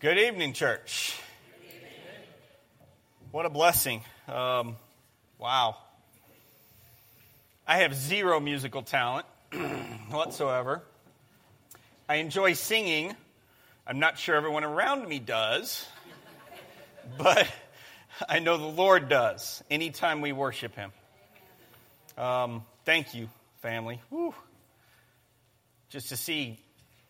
Good evening, church. What a blessing. Um, wow. I have zero musical talent whatsoever. I enjoy singing. I'm not sure everyone around me does, but I know the Lord does anytime we worship Him. Um, thank you, family. Whew. Just to see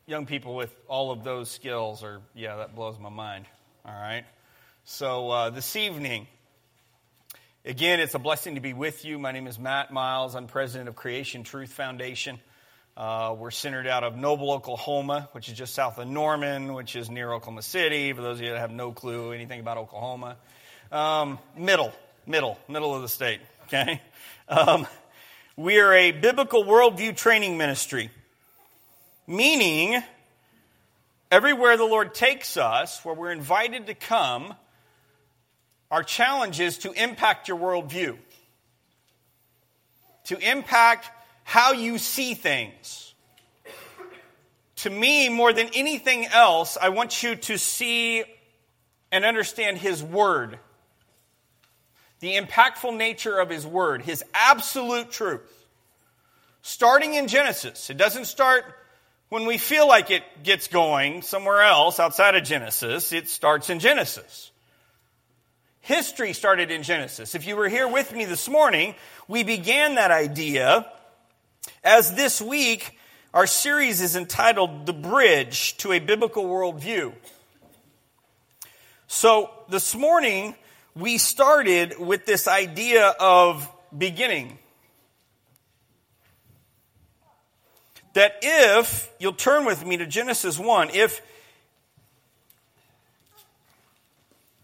young people with all of those skills are, yeah, that blows my mind. All right. So uh, this evening, again, it's a blessing to be with you. My name is Matt Miles. I'm president of Creation Truth Foundation. Uh, we're centered out of Noble, Oklahoma, which is just south of Norman, which is near Oklahoma City. For those of you that have no clue anything about Oklahoma, um, middle, middle, middle of the state. Okay. Um, we are a biblical worldview training ministry. Meaning, everywhere the Lord takes us, where we're invited to come, our challenge is to impact your worldview, to impact how you see things. To me, more than anything else, I want you to see and understand His Word, the impactful nature of His Word, His absolute truth. Starting in Genesis, it doesn't start when we feel like it gets going somewhere else outside of Genesis, it starts in Genesis. History started in Genesis. If you were here with me this morning, we began that idea as this week our series is entitled The Bridge to a Biblical Worldview. So this morning we started with this idea of beginning. That if, you'll turn with me to Genesis 1, if,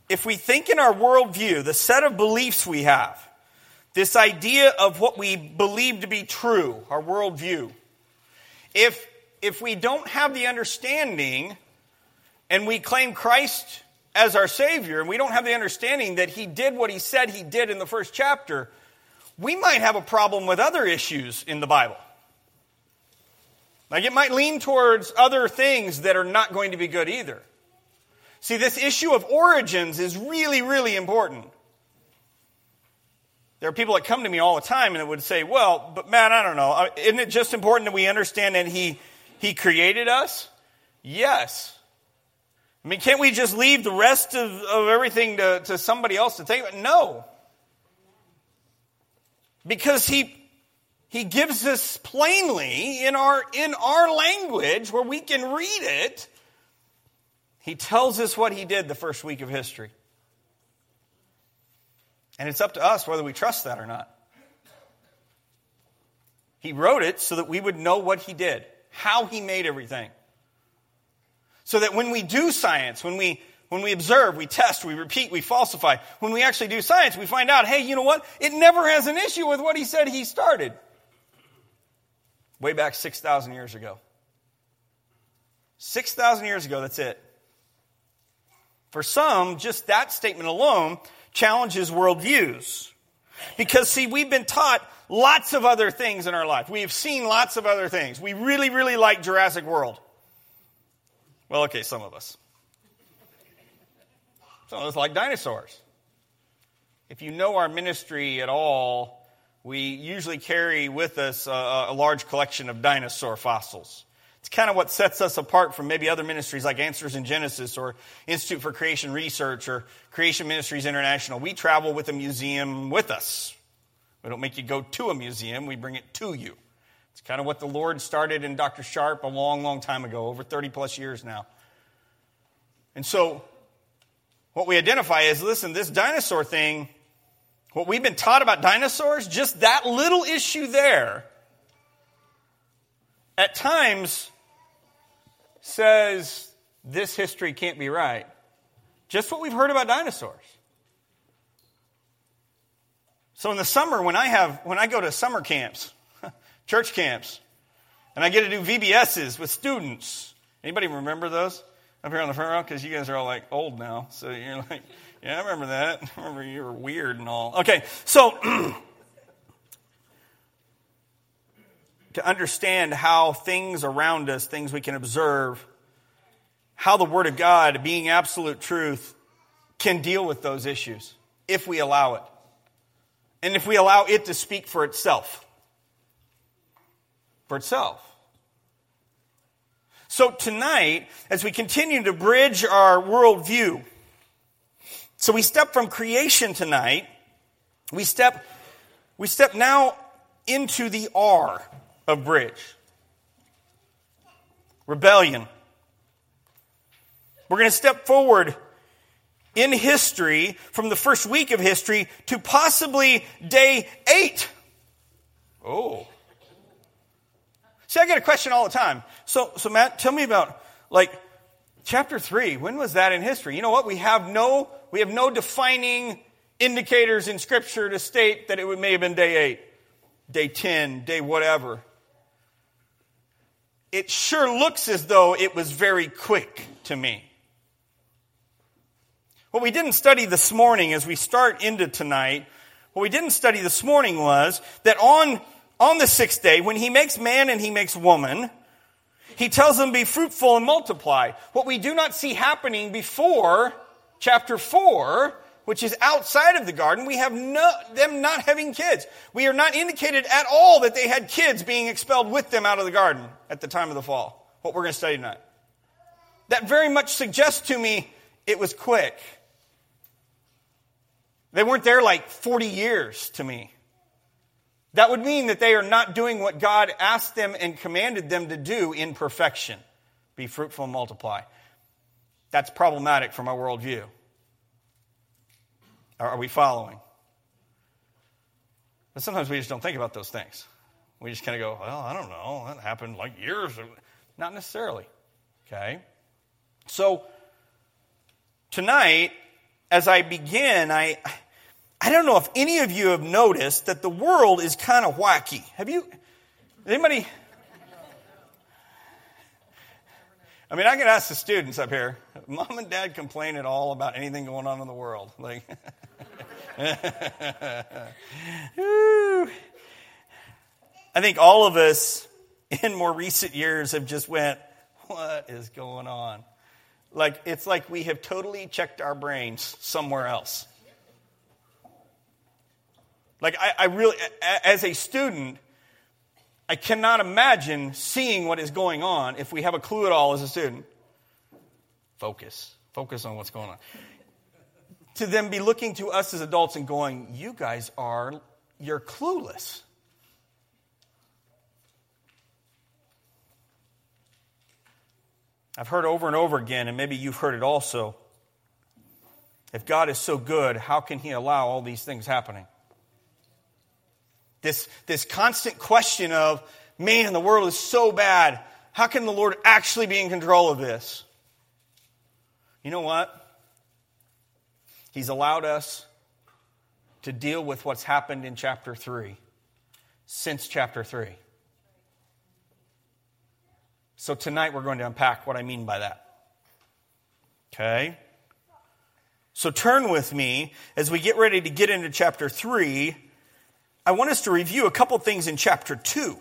if we think in our worldview, the set of beliefs we have, this idea of what we believe to be true, our worldview, if, if we don't have the understanding and we claim Christ as our Savior and we don't have the understanding that He did what He said He did in the first chapter, we might have a problem with other issues in the Bible. Like it might lean towards other things that are not going to be good either. See, this issue of origins is really, really important. There are people that come to me all the time and would say, well, but man, I don't know. Uh, isn't it just important that we understand that he, he created us? Yes. I mean, can't we just leave the rest of, of everything to, to somebody else to think about? No. Because he, he gives us plainly in our, in our language where we can read it. He tells us what he did the first week of history. And it's up to us whether we trust that or not. He wrote it so that we would know what he did, how he made everything. So that when we do science, when we when we observe, we test, we repeat, we falsify. When we actually do science, we find out, hey, you know what? It never has an issue with what he said he started way back 6,000 years ago. 6,000 years ago, that's it. For some, just that statement alone challenges worldviews. Because, see, we've been taught lots of other things in our life. We've seen lots of other things. We really, really like Jurassic World. Well, okay, some of us. Some of us like dinosaurs. If you know our ministry at all, we usually carry with us a, a, large collection of dinosaur fossils. It's kind of what sets us apart from maybe other ministries like Answers in Genesis or Institute for Creation Research or Creation Ministries International. We travel with a museum with us. We don't make you go to a museum, we bring it to you. It's kind of what the Lord started in Dr. Sharp a long, long time ago, over 30 plus years now. And so, what we identify is listen, this dinosaur thing what we've been taught about dinosaurs, just that little issue there, at times says this history can't be right. Just what we've heard about dinosaurs. So in the summer, when I have when I go to summer camps, church camps, and I get to do VBSs with students. Anybody remember those up here on the front row? Because you guys are all like old now, so you're like, yeah, I remember that. I remember you were weird and all. Okay, so to understand how things around us, things we can observe, how the Word of God, being absolute truth, can deal with those issues if we allow it. And if we allow it to speak for itself. For itself. So tonight, as we continue to bridge our worldview, so we step from creation tonight, we step, we step now into the R of bridge. Rebellion. We're going to step forward in history from the first week of history to possibly day eight. Oh. See, I get a question all the time. So, so Matt, tell me about like chapter three. When was that in history? You know what? We have no, we have no defining indicators in scripture to state that it may have been day eight, day 10, day whatever. It sure looks as though it was very quick to me. What we didn't study this morning as we start into tonight, what we didn't study this morning was that on, on the sixth day, when he makes man and he makes woman, he tells them be fruitful and multiply. What we do not see happening before chapter four, which is outside of the garden, we have no, them not having kids. We are not indicated at all that they had kids being expelled with them out of the garden at the time of the fall. What we're going to study tonight. That very much suggests to me it was quick. They weren't there like 40 years to me. That would mean that they are not doing what God asked them and commanded them to do in perfection be fruitful and multiply. That's problematic from our worldview. Are we following? But sometimes we just don't think about those things. We just kind of go, well, I don't know. That happened like years. Ago. Not necessarily. Okay? So, tonight, as I begin, I, I don't know if any of you have noticed that the world is kind of wacky. Have you, anybody? I mean, I can ask the students up here. Mom and dad complain at all about anything going on in the world. Like, I think all of us in more recent years have just went, what is going on? Like, it's like we have totally checked our brains somewhere else. Like, I, I really, as a student, I cannot imagine seeing what is going on if we have a clue at all as a student. Focus. Focus on what's going on. To then be looking to us as adults and going, you guys are, you're clueless. I've heard over and over again, and maybe you've heard it also. If God is so good, how can He allow all these things happening? This, this constant question of, man, the world is so bad. How can the Lord actually be in control of this? You know what? He's allowed us to deal with what's happened in chapter 3, since chapter 3. So tonight we're going to unpack what I mean by that. Okay? So turn with me as we get ready to get into chapter 3. I want us to review a couple things in chapter 2.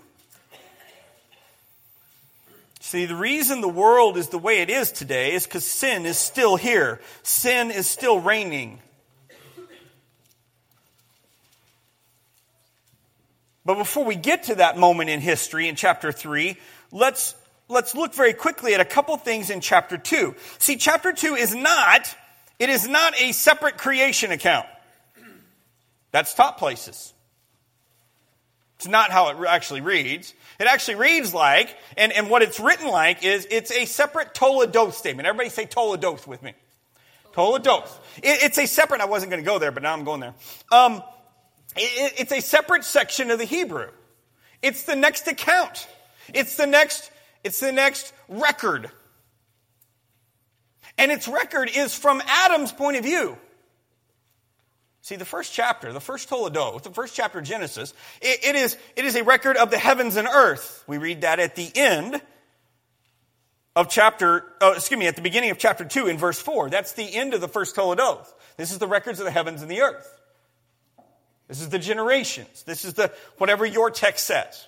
See, the reason the world is the way it is today is because sin is still here. Sin is still reigning. But before we get to that moment in history in chapter 3, let's let's look very quickly at a couple things in chapter 2. See, chapter 2 is not, it is not a separate creation account. That's top places. It's not how it actually reads. It actually reads like, and, and what it's written like is it's a separate Toledoth statement. Everybody say Toledoth with me. Toledoth. It, it's a separate, I wasn't going to go there, but now I'm going there. Um, it, it's a separate section of the Hebrew. It's the next account. It's the next it's the next record. And its record is from Adam's point of view. See, the first chapter, the first Toledoth, the first chapter of Genesis, it, it, is, it is a record of the heavens and earth. We read that at the end of chapter, oh, excuse me, at the beginning of chapter 2 in verse 4. That's the end of the first Toledoth. This is the records of the heavens and the earth. This is the generations. This is the, whatever your text says.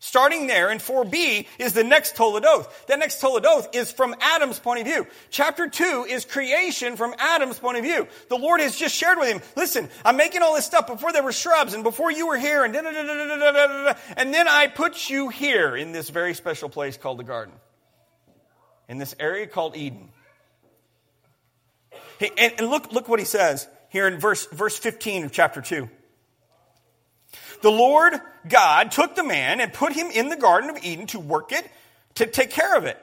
Starting there in 4b is the next Toledoth. That next Toledoth is from Adam's point of view. Chapter 2 is creation from Adam's point of view. The Lord has just shared with him, listen, I'm making all this stuff before there were shrubs and before you were here and da da da da da da da and then I put you here in this very special place called the garden. In this area called Eden. And, and look, look what he says here in verse, verse 15 of chapter 2. The Lord God took the man and put him in the Garden of Eden to work it, to take care of it.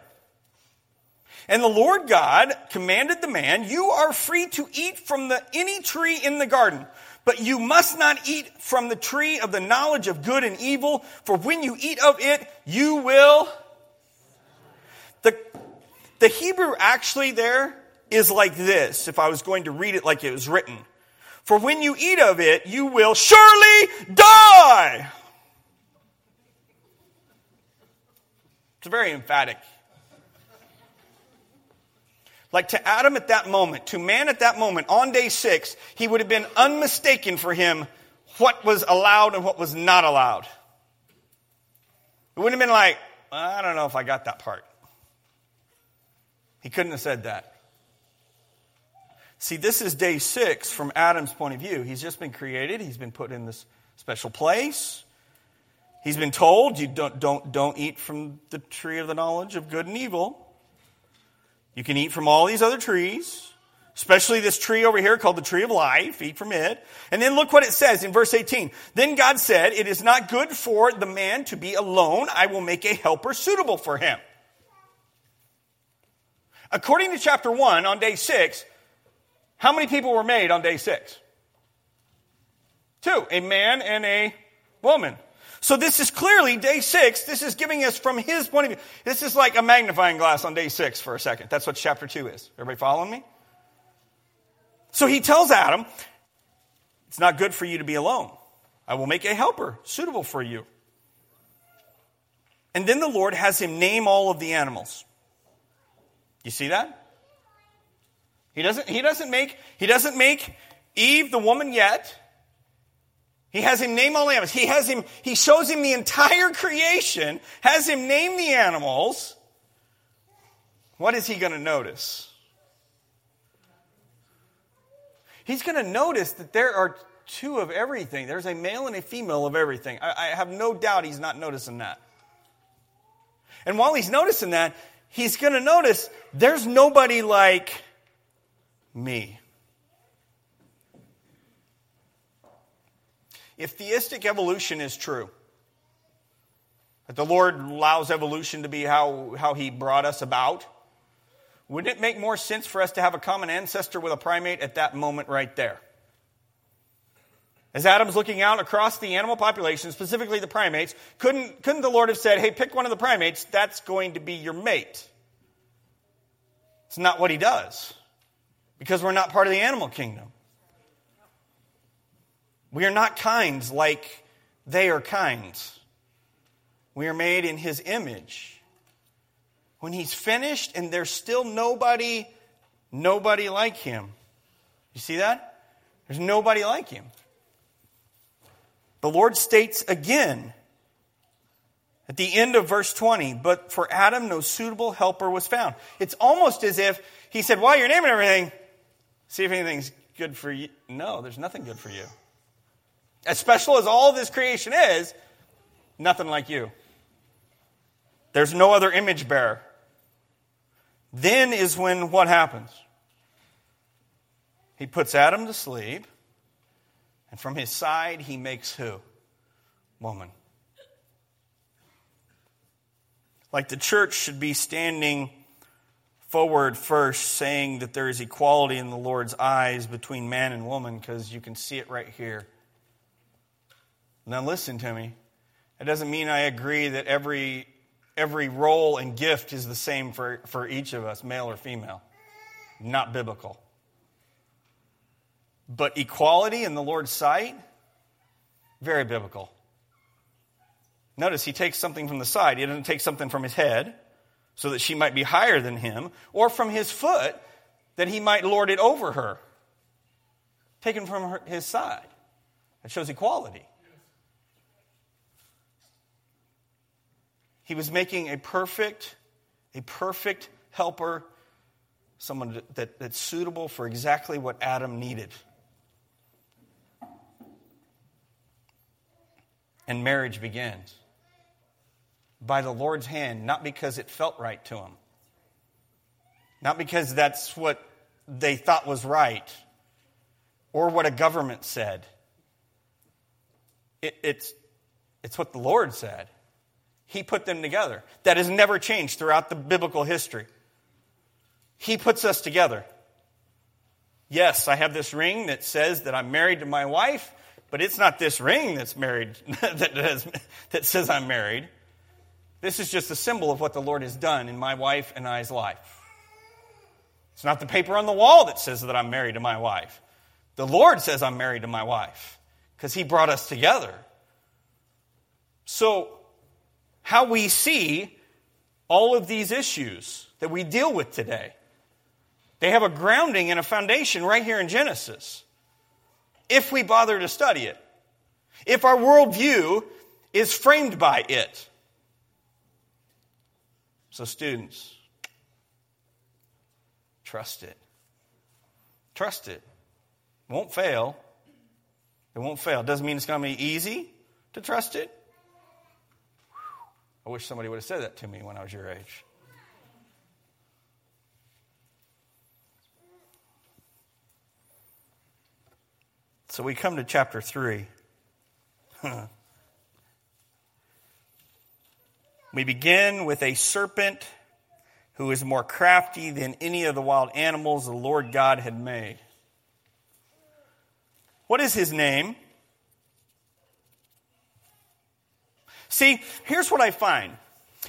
And the Lord God commanded the man, You are free to eat from the, any tree in the garden, but you must not eat from the tree of the knowledge of good and evil, for when you eat of it, you will. The, the Hebrew actually there is like this, if I was going to read it like it was written. For when you eat of it, you will surely die. It's very emphatic. Like to Adam at that moment, to man at that moment, on day six, he would have been unmistaken for him what was allowed and what was not allowed. It wouldn't have been like, I don't know if I got that part. He couldn't have said that. See, this is day six from Adam's point of view. He's just been created, he's been put in this special place. He's been told, you don't, don't, don't eat from the tree of the knowledge of good and evil. You can eat from all these other trees, especially this tree over here called the tree of life. Eat from it. And then look what it says in verse 18. Then God said, It is not good for the man to be alone. I will make a helper suitable for him. According to chapter 1, on day 6, how many people were made on day six? Two, a man and a woman. So this is clearly day six. This is giving us from his point of view. This is like a magnifying glass on day six for a second. That's what chapter two is. Everybody following me? So he tells Adam, it's not good for you to be alone. I will make a helper suitable for you. And then the Lord has him name all of the animals. You see that? He doesn't, he doesn't make, he doesn't make Eve the woman yet. He has him name all the animals. He has him, he shows him the entire creation, has him name the animals. What is he going to notice? He's going to notice that there are two of everything. There's a male and a female of everything. I, I have no doubt he's not noticing that. And while he's noticing that, he's going to notice there's nobody like me. If theistic evolution is true, that the Lord allows evolution to be how, how He brought us about, wouldn't it make more sense for us to have a common ancestor with a primate at that moment right there? As Adam's looking out across the animal population, specifically the primates, couldn't, couldn't the Lord have said, hey, pick one of the primates, that's going to be your mate? It's not what he does because we're not part of the animal kingdom. We are not kinds like they are kinds. We are made in his image. When he's finished and there's still nobody, nobody like him. You see that? There's nobody like him. The Lord states again at the end of verse 20, but for Adam no suitable helper was found. It's almost as if he said, While you're naming everything, See if anything's good for you. No, there's nothing good for you. As special as all this creation is, nothing like you. There's no other image bearer. Then is when what happens? He puts Adam to sleep, and from his side he makes who? Woman. Like the church should be standing forward first saying that there is equality in the Lord's eyes between man and woman because you can see it right here. Now, listen to me. It doesn't mean I agree that every, every role and gift is the same for, for each of us, male or female. Not biblical. But equality in the Lord's sight, very biblical. Notice he takes something from the side, he doesn't take something from his head so that she might be higher than him, or from his foot that he might lord it over her. Taken from her, his side. That shows equality. He was making a perfect, a perfect helper, someone that, that's suitable for exactly what Adam needed. And marriage begins by the Lord's hand, not because it felt right to him, not because that's what they thought was right or what a government said. It, it's, it's what the Lord said. He put them together. That has never changed throughout the biblical history. He puts us together. Yes, I have this ring that says that I'm married to my wife, but it's not this ring that's married that, that says I'm married. This is just a symbol of what the Lord has done in my wife and I's life. It's not the paper on the wall that says that I'm married to my wife. The Lord says I'm married to my wife because He brought us together. So, how we see all of these issues that we deal with today, they have a grounding and a foundation right here in Genesis. If we bother to study it, if our worldview is framed by it. So, students, trust it. Trust it. Won't fail. It won't fail. Doesn't mean it's going to be easy to trust it. I wish somebody would have said that to me when I was your age. So we come to chapter 3. we begin with a serpent who is more crafty than any of the wild animals the Lord God had made. What is his name? See, here's what I find.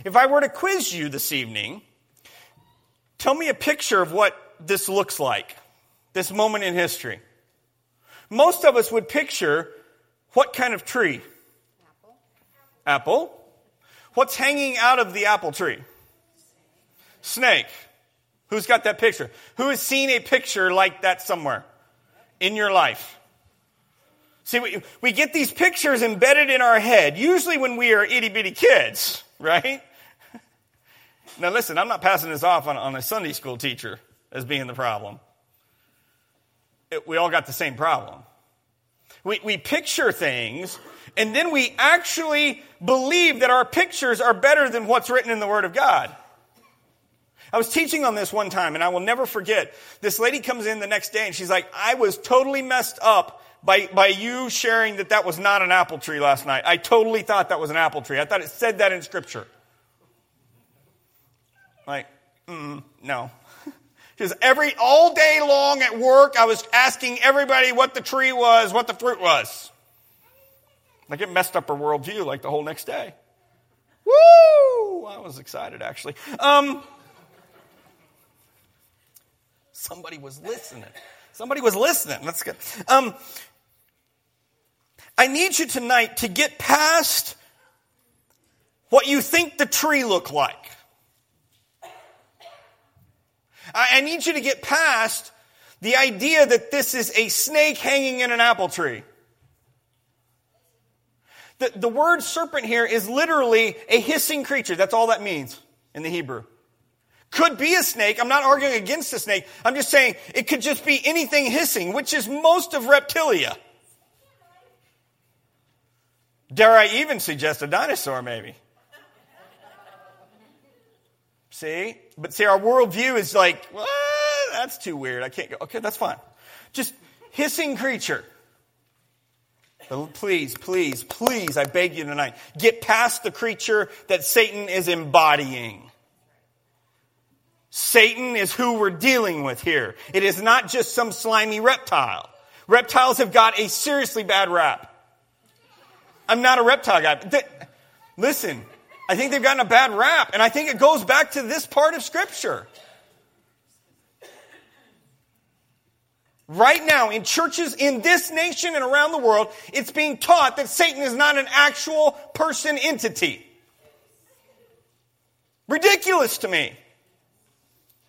If I were to quiz you this evening, tell me a picture of what this looks like, this moment in history. Most of us would picture what kind of tree? Apple. Apple. What's hanging out of the apple tree? Snake. Who's got that picture? Who has seen a picture like that somewhere in your life? See, we, we get these pictures embedded in our head, usually when we are itty bitty kids, right? Now, listen, I'm not passing this off on, on a Sunday school teacher as being the problem. It, we all got the same problem. We, we picture things, and then we actually believe that our pictures are better than what's written in the Word of God. I was teaching on this one time, and I will never forget. This lady comes in the next day, and she's like, I was totally messed up by, by you sharing that that was not an apple tree last night. I totally thought that was an apple tree. I thought it said that in Scripture. Like, mm, no. Because every, all day long at work, I was asking everybody what the tree was, what the fruit was. Like it messed up her worldview like the whole next day. Woo! I was excited actually. Um, somebody was listening. Somebody was listening. That's good. Um, I need you tonight to get past what you think the tree looked like. I need you to get past the idea that this is a snake hanging in an apple tree. The, the word serpent here is literally a hissing creature. That's all that means in the Hebrew. Could be a snake. I'm not arguing against the snake. I'm just saying it could just be anything hissing, which is most of reptilia. Dare I even suggest a dinosaur, maybe? See? But see, our worldview is like, well, that's too weird. I can't go. Okay, that's fine. Just hissing creature. Please, please, please, I beg you tonight, get past the creature that Satan is embodying. Satan is who we're dealing with here. It is not just some slimy reptile. Reptiles have got a seriously bad rap. I'm not a reptile guy. listen, I think they've gotten a bad rap, and I think it goes back to this part of Scripture. Right now, in churches in this nation and around the world, it's being taught that Satan is not an actual person entity. Ridiculous to me.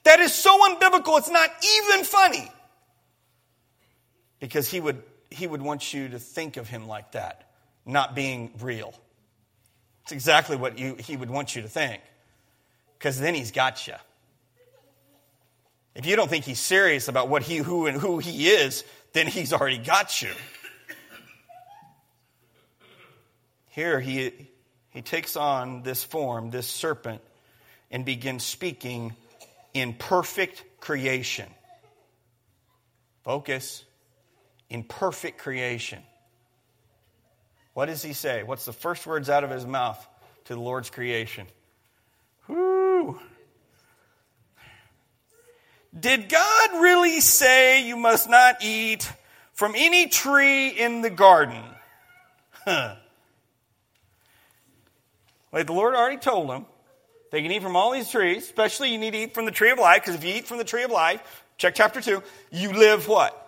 That is so unbiblical, it's not even funny. Because he would, he would want you to think of him like that, not being real. It's exactly what you, he would want you to think. Because then he's got you. If you don't think he's serious about what he, who, and who he is, then he's already got you. Here he, he takes on this form, this serpent, and begins speaking in perfect creation. Focus. In perfect creation. What does he say? What's the first words out of his mouth to the Lord's creation? Whoo! Did God really say you must not eat from any tree in the garden? Huh. Like the Lord already told him, they can eat from all these trees, especially you need to eat from the tree of life, because if you eat from the tree of life, check chapter 2, you live what?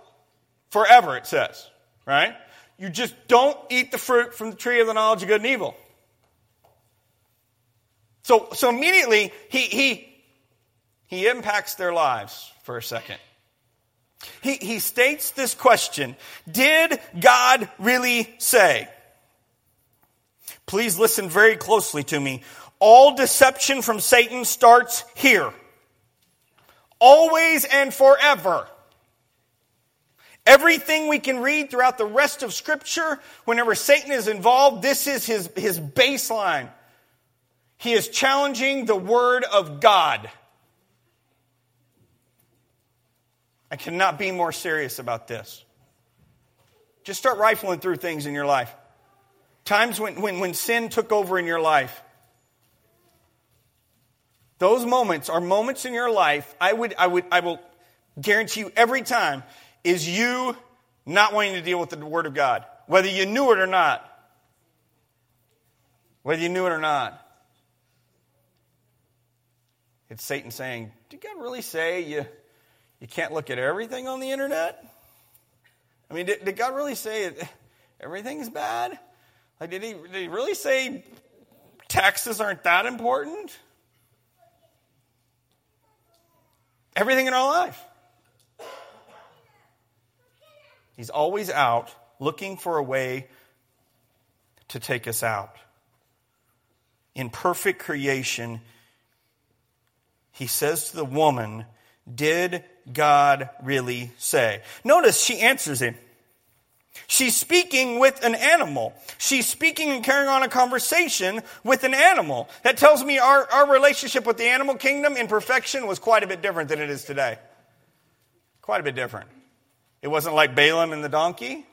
Forever, it says, right? You just don't eat the fruit from the tree of the knowledge of good and evil. So, so immediately, he, he, he impacts their lives for a second. He, he states this question Did God really say? Please listen very closely to me. All deception from Satan starts here. Always and forever. Everything we can read throughout the rest of Scripture, whenever Satan is involved, this is his, his baseline. He is challenging the Word of God. I cannot be more serious about this. Just start rifling through things in your life. Times when, when, when sin took over in your life. Those moments are moments in your life, I, would, I, would, I will guarantee you every time, is you not wanting to deal with the Word of God, whether you knew it or not. Whether you knew it or not. It's Satan saying, Did God really say you, you can't look at everything on the internet? I mean, did, did God really say everything's bad? Like, did he, did he really say taxes aren't that important? Everything in our life. He's always out looking for a way to take us out. In perfect creation, he says to the woman, Did God really say? Notice she answers him. She's speaking with an animal. She's speaking and carrying on a conversation with an animal. That tells me our, our relationship with the animal kingdom in perfection was quite a bit different than it is today. Quite a bit different. It wasn't like Balaam and the donkey,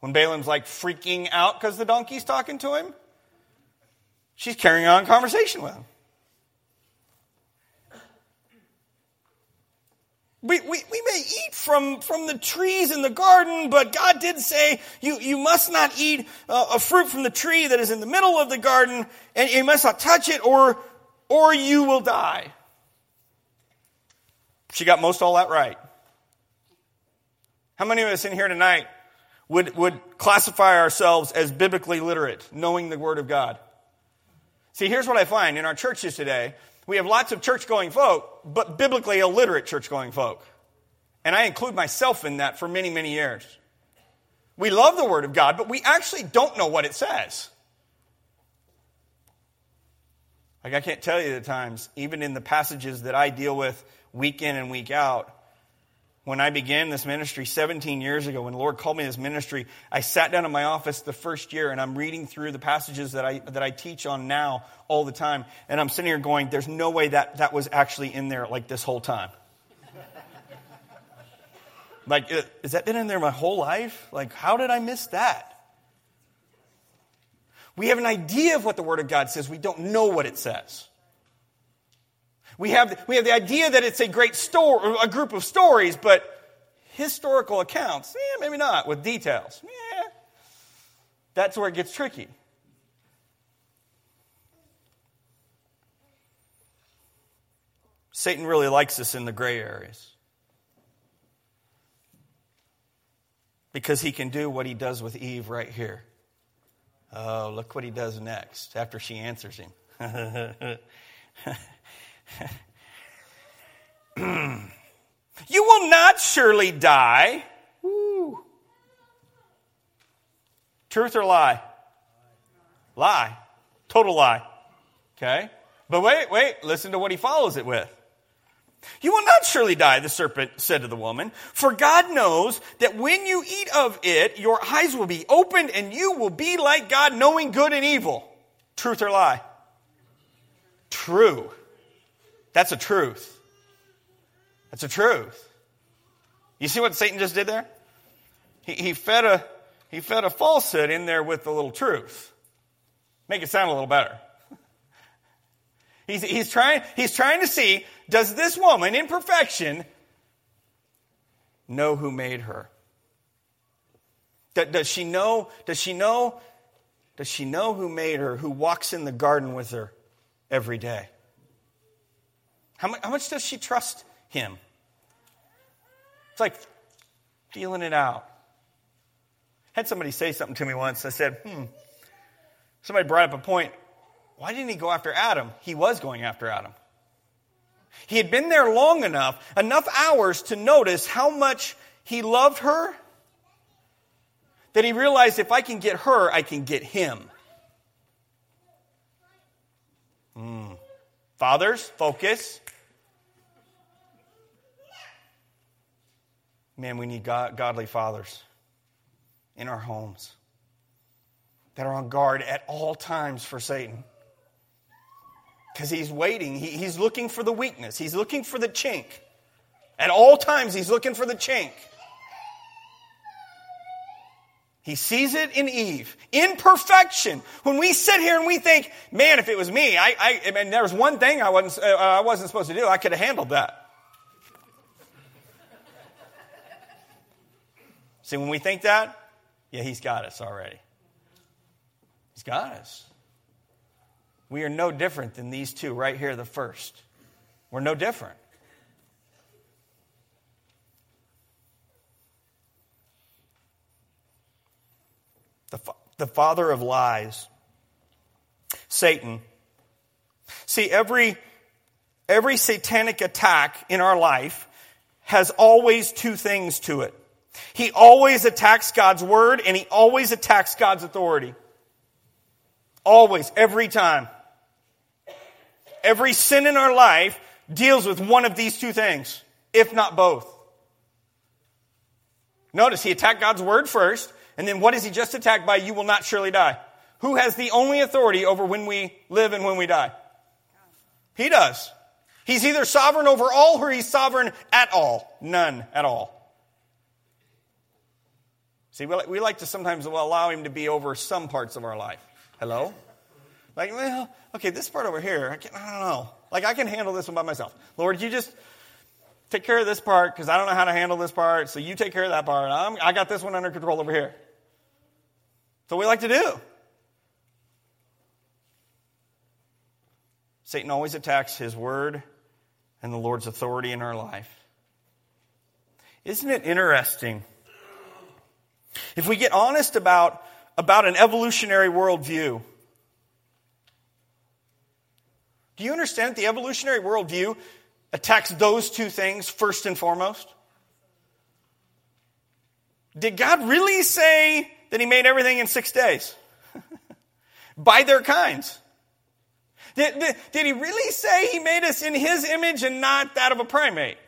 when Balaam's like freaking out because the donkey's talking to him. She's carrying on conversation with him. We, we, we may eat from, from the trees in the garden, but God did say you, you must not eat uh, a fruit from the tree that is in the middle of the garden, and you must not touch it, or, or you will die. She got most all that right. How many of us in here tonight would, would classify ourselves as biblically literate, knowing the Word of God? See, here's what I find in our churches today. We have lots of church going folk, but biblically illiterate church going folk. And I include myself in that for many, many years. We love the Word of God, but we actually don't know what it says. Like, I can't tell you the times, even in the passages that I deal with week in and week out, when I began this ministry 17 years ago, when the Lord called me this ministry, I sat down in my office the first year and I'm reading through the passages that I, that I teach on now all the time. And I'm sitting here going, there's no way that that was actually in there like this whole time. like, uh, has that been in there my whole life? Like, how did I miss that? We have an idea of what the Word of God says, we don't know what it says. We have, we have the idea that it's a great story, a group of stories, but historical accounts, eh, maybe not, with details. Yeah, that's where it gets tricky. Satan really likes us in the gray areas. Because he can do what he does with Eve right here. Oh, look what he does next after she answers him. you will not surely die. Woo. Truth or lie? Lie. Total lie. Okay? But wait, wait, listen to what he follows it with. You will not surely die, the serpent said to the woman, for God knows that when you eat of it, your eyes will be opened and you will be like God, knowing good and evil. Truth or lie? True. That's a truth. That's a truth. You see what Satan just did there? He, he, fed a, he fed a falsehood in there with a little truth. Make it sound a little better. He's, he's, trying, he's trying to see does this woman in perfection know who made her? Does she know? Does she know? Does she know who made her, who walks in the garden with her every day? How much, how much does she trust him? It's like feeling it out. Had somebody say something to me once. I said, hmm. Somebody brought up a point. Why didn't he go after Adam? He was going after Adam. He had been there long enough, enough hours to notice how much he loved her, that he realized if I can get her, I can get him. Mm. Fathers, focus. Man, we need God, godly fathers in our homes that are on guard at all times for Satan. Because he's waiting, he, he's looking for the weakness, he's looking for the chink. At all times, he's looking for the chink. He sees it in Eve, in perfection. When we sit here and we think, man, if it was me, I, I, I mean, there was one thing I wasn't, uh, I wasn't supposed to do, I could have handled that. See, when we think that, yeah, he's got us already. He's got us. We are no different than these two right here, the first. We're no different. The, the father of lies, Satan. See, every, every satanic attack in our life has always two things to it. He always attacks God's word and he always attacks God's authority. Always, every time. Every sin in our life deals with one of these two things, if not both. Notice he attacked God's word first, and then what is he just attacked by? You will not surely die. Who has the only authority over when we live and when we die? He does. He's either sovereign over all or he's sovereign at all. None at all. See, we like to sometimes allow him to be over some parts of our life. Hello? Like, well, okay, this part over here, I, can, I don't know. Like, I can handle this one by myself. Lord, you just take care of this part because I don't know how to handle this part, so you take care of that part. I'm, I got this one under control over here. So we like to do. Satan always attacks his word and the Lord's authority in our life. Isn't it interesting? If we get honest about, about an evolutionary worldview, do you understand that the evolutionary worldview attacks those two things first and foremost? Did God really say that He made everything in six days? By their kinds. Did, did, did, He really say He made us in His image and not that of a primate?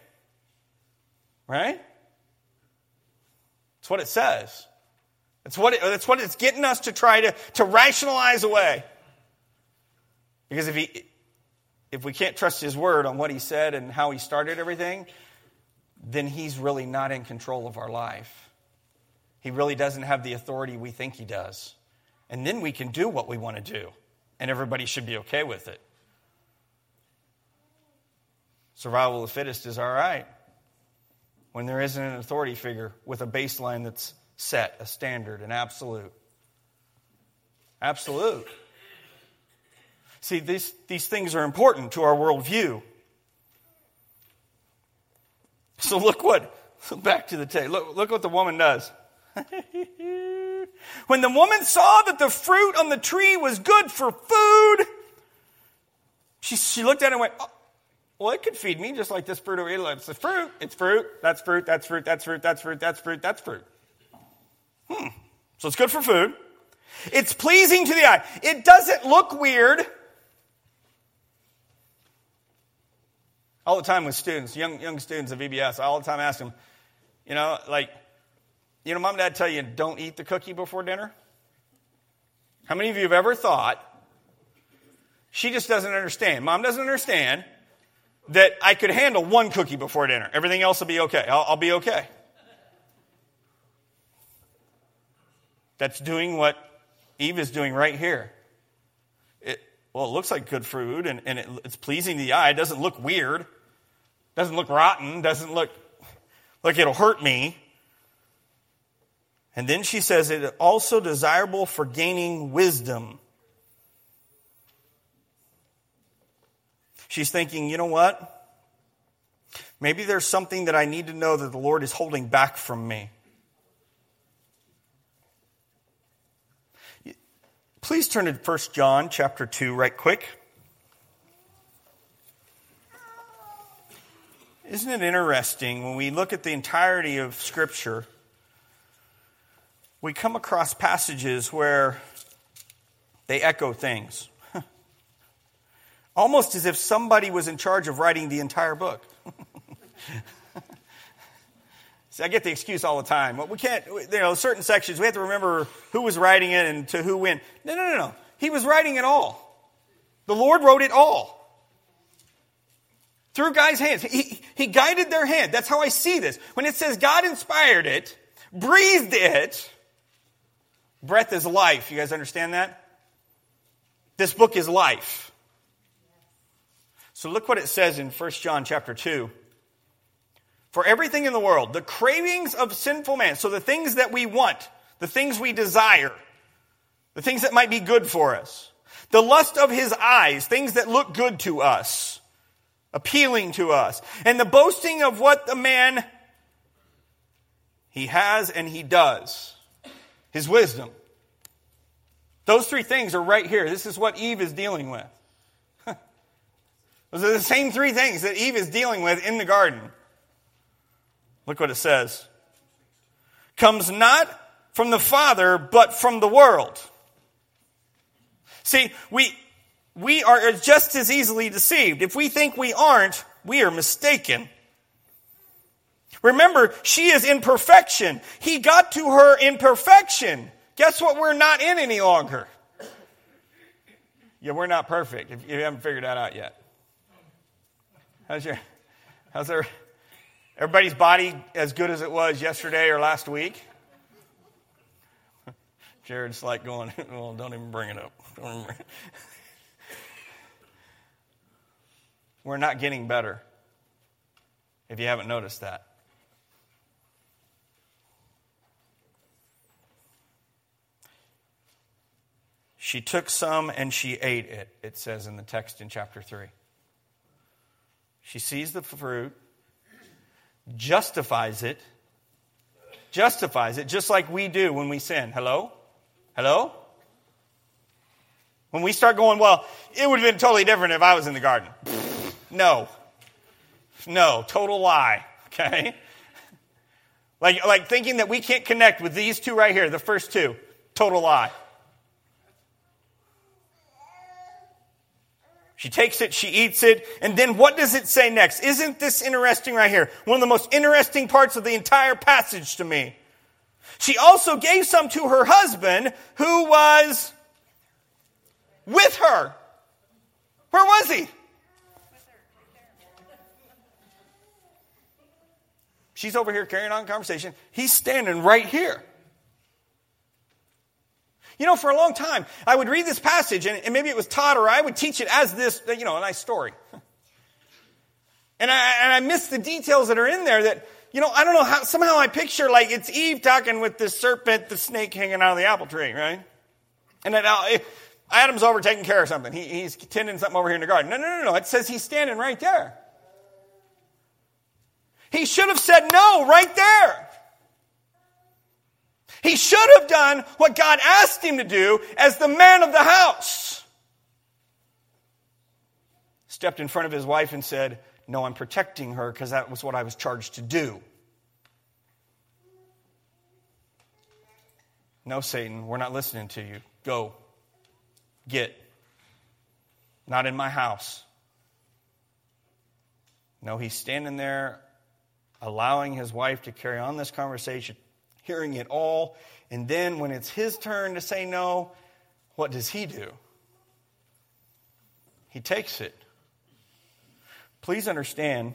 Right? That's what it says. That's what, it, that's what it's getting us to try to, to rationalize away. Because if he, if we can't trust his word on what he said and how he started everything, then he's really not in control of our life. He really doesn't have the authority we think he does. And then we can do what we want to do, and everybody should be okay with it. Survival of the fittest is all right when there isn't an authority figure with a baseline that's set, a standard, an absolute. Absolute. See, these, these things are important to our worldview. So look what, back to the tape. Look, look what the woman does. when the woman saw that the fruit on the tree was good for food, she, she looked at it and went, oh, well, it could feed me just like this fruit over here. It's a fruit, it's fruit, that's fruit, that's fruit, that's fruit, that's fruit, that's fruit, that's fruit. Hmm. So it's good for food. It's pleasing to the eye. It doesn't look weird. All the time with students, young, young students of VBS, I all the time ask them, you know, like, you know, mom and dad tell you don't eat the cookie before dinner? How many of you have ever thought, she just doesn't understand? Mom doesn't understand that I could handle one cookie before dinner. Everything else will be okay. I'll, I'll be okay. That's doing what Eve is doing right here. It, well, it looks like good food and, and it, it's pleasing to the eye. It doesn't look weird. Doesn't look rotten. Doesn't look like it'll hurt me. And then she says it also desirable for gaining wisdom. She's thinking, you know what? Maybe there's something that I need to know that the Lord is holding back from me. Please turn to 1 John chapter 2 right quick. Isn't it interesting when we look at the entirety of Scripture, we come across passages where they echo things. Almost as if somebody was in charge of writing the entire book. See, I get the excuse all the time. Well, we can't, you know, certain sections, we have to remember who was writing it and to who when. No, no, no, no. He was writing it all. The Lord wrote it all. Through Guy's hands. He, he guided their hand. That's how I see this. When it says God inspired it, breathed it, breath is life. You guys understand that? This book is life. So look what it says in 1 John chapter 2 for everything in the world, the cravings of sinful man, so the things that we want, the things we desire, the things that might be good for us, the lust of his eyes, things that look good to us, appealing to us, and the boasting of what the man he has and he does, his wisdom. Those three things are right here. This is what Eve is dealing with. Those are the same three things that Eve is dealing with in the garden. Look what it says. Comes not from the Father, but from the world. See, we, we are just as easily deceived. If we think we aren't, we are mistaken. Remember, she is in perfection. He got to her in perfection. Guess what? We're not in any longer. Yeah, we're not perfect if you haven't figured that out yet. How's your, how's there? Everybody's body as good as it was yesterday or last week? Jared's like going, well, don't even bring it up. We're not getting better, if you haven't noticed that. She took some and she ate it, it says in the text in chapter 3. She sees the fruit justifies it, justifies it, just like we do when we sin. Hello? Hello? When we start going, well, it would have been totally different if I was in the garden. No. No, total lie. Okay? Like, like thinking that we can't connect with these two right here, the first two, total lie. She takes it, she eats it, and then what does it say next? Isn't this interesting right here? One of the most interesting parts of the entire passage to me. She also gave some to her husband who was with her. Where was he? She's over here carrying on conversation. He's standing right here. You know, for a long time, I would read this passage, and, and maybe it was taught or I would teach it as this, you know, a nice story. And I, and I miss the details that are in there that, you know, I don't know how, somehow I picture like it's Eve talking with the serpent, the snake hanging out of the apple tree, right? And then uh, Adam's over taking care of something. He, he's tending something over here in the garden. No, no, no, no. It says he's standing right there. He should have said no right there. He should have done what God asked him to do as the man of the house. Stepped in front of his wife and said, No, I'm protecting her because that was what I was charged to do. No, Satan, we're not listening to you. Go. Get. Not in my house. No, he's standing there allowing his wife to carry on this conversation, hearing it all. And then when it's his turn to say no, what does he do? He takes it. Please understand,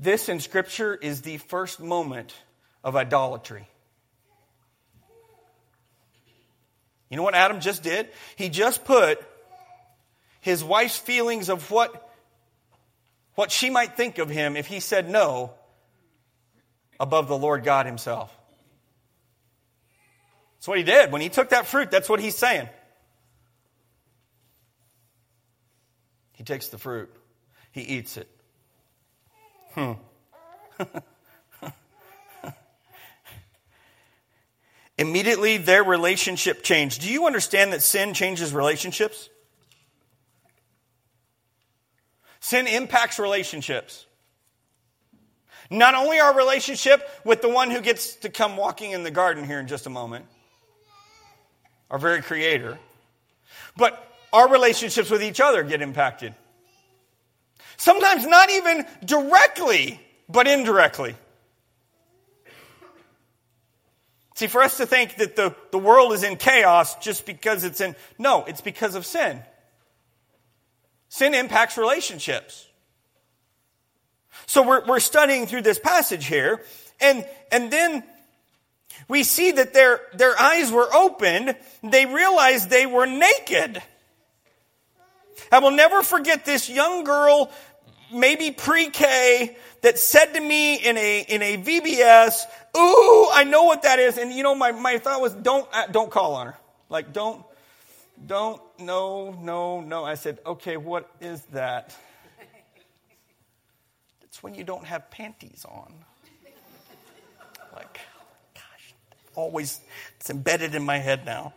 this in Scripture is the first moment of idolatry. You know what Adam just did? He just put his wife's feelings of what, what she might think of him if he said no above the Lord God himself. That's what he did. When he took that fruit, that's what he's saying. He takes the fruit, he eats it. Hmm. Immediately, their relationship changed. Do you understand that sin changes relationships? Sin impacts relationships. Not only our relationship with the one who gets to come walking in the garden here in just a moment, our very creator, but our relationships with each other get impacted. Sometimes not even directly, but indirectly. See, for us to think that the, the world is in chaos just because it's in, no, it's because of sin. Sin impacts relationships. So we're, we're studying through this passage here, and, and then we see that their, their eyes were opened. They realized they were naked. I will never forget this young girl, maybe pre-K, that said to me in a, in a VBS, ooh, I know what that is. And you know, my, my thought was, don't, uh, don't call on her. Like, don't, don't, no, no, no. I said, okay, what is that? It's when you don't have panties on. Like, gosh, always, it's embedded in my head now.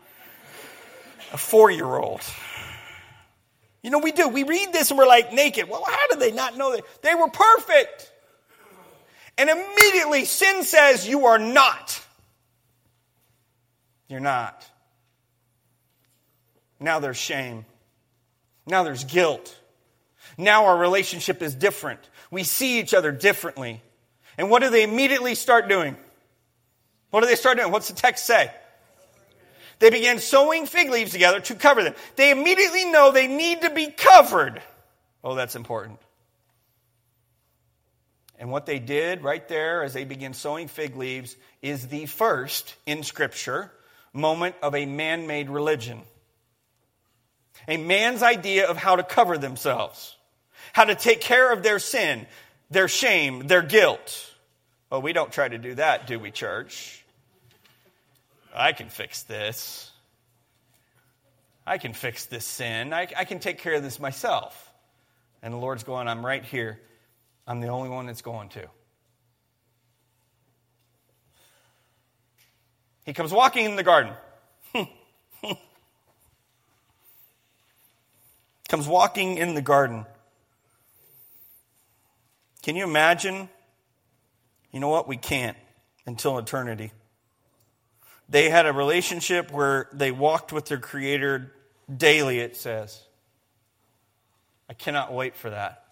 A four year old. You know, we do. We read this and we're like, naked. Well, how did they not know that? They were perfect. And immediately sin says, You are not. You're not. Now there's shame. Now there's guilt. Now our relationship is different. We see each other differently. And what do they immediately start doing? What do they start doing? What's the text say? They began sewing fig leaves together to cover them. They immediately know they need to be covered. Oh, that's important. And what they did right there as they began sewing fig leaves is the first in Scripture moment of a man made religion. A man's idea of how to cover themselves, how to take care of their sin, their shame, their guilt. Well, we don't try to do that, do we, church? I can fix this. I can fix this sin. I, I can take care of this myself. And the Lord's going, I'm right here. I'm the only one that's going to. He comes walking in the garden. Comes walking in the garden. Can you imagine? You know what? We can't until eternity. They had a relationship where they walked with their Creator daily, it says. I cannot wait for that